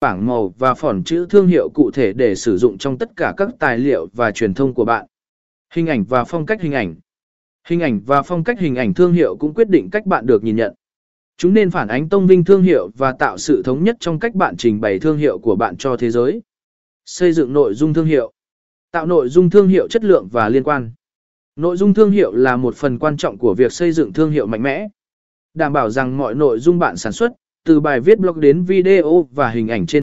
bảng màu và phỏn chữ thương hiệu cụ thể để sử dụng trong tất cả các tài liệu và truyền thông của bạn. Hình ảnh và phong cách hình ảnh. Hình ảnh và phong cách hình ảnh thương hiệu cũng quyết định cách bạn được nhìn nhận. Chúng nên phản ánh tông vinh thương hiệu và tạo sự thống nhất trong cách bạn trình bày thương hiệu của bạn cho thế giới. Xây dựng nội dung thương hiệu. Tạo nội dung thương hiệu chất lượng và liên quan. Nội dung thương hiệu là một phần quan trọng của việc xây dựng thương hiệu mạnh mẽ. Đảm bảo rằng mọi nội dung bạn sản xuất, từ bài viết blog đến video và hình ảnh trên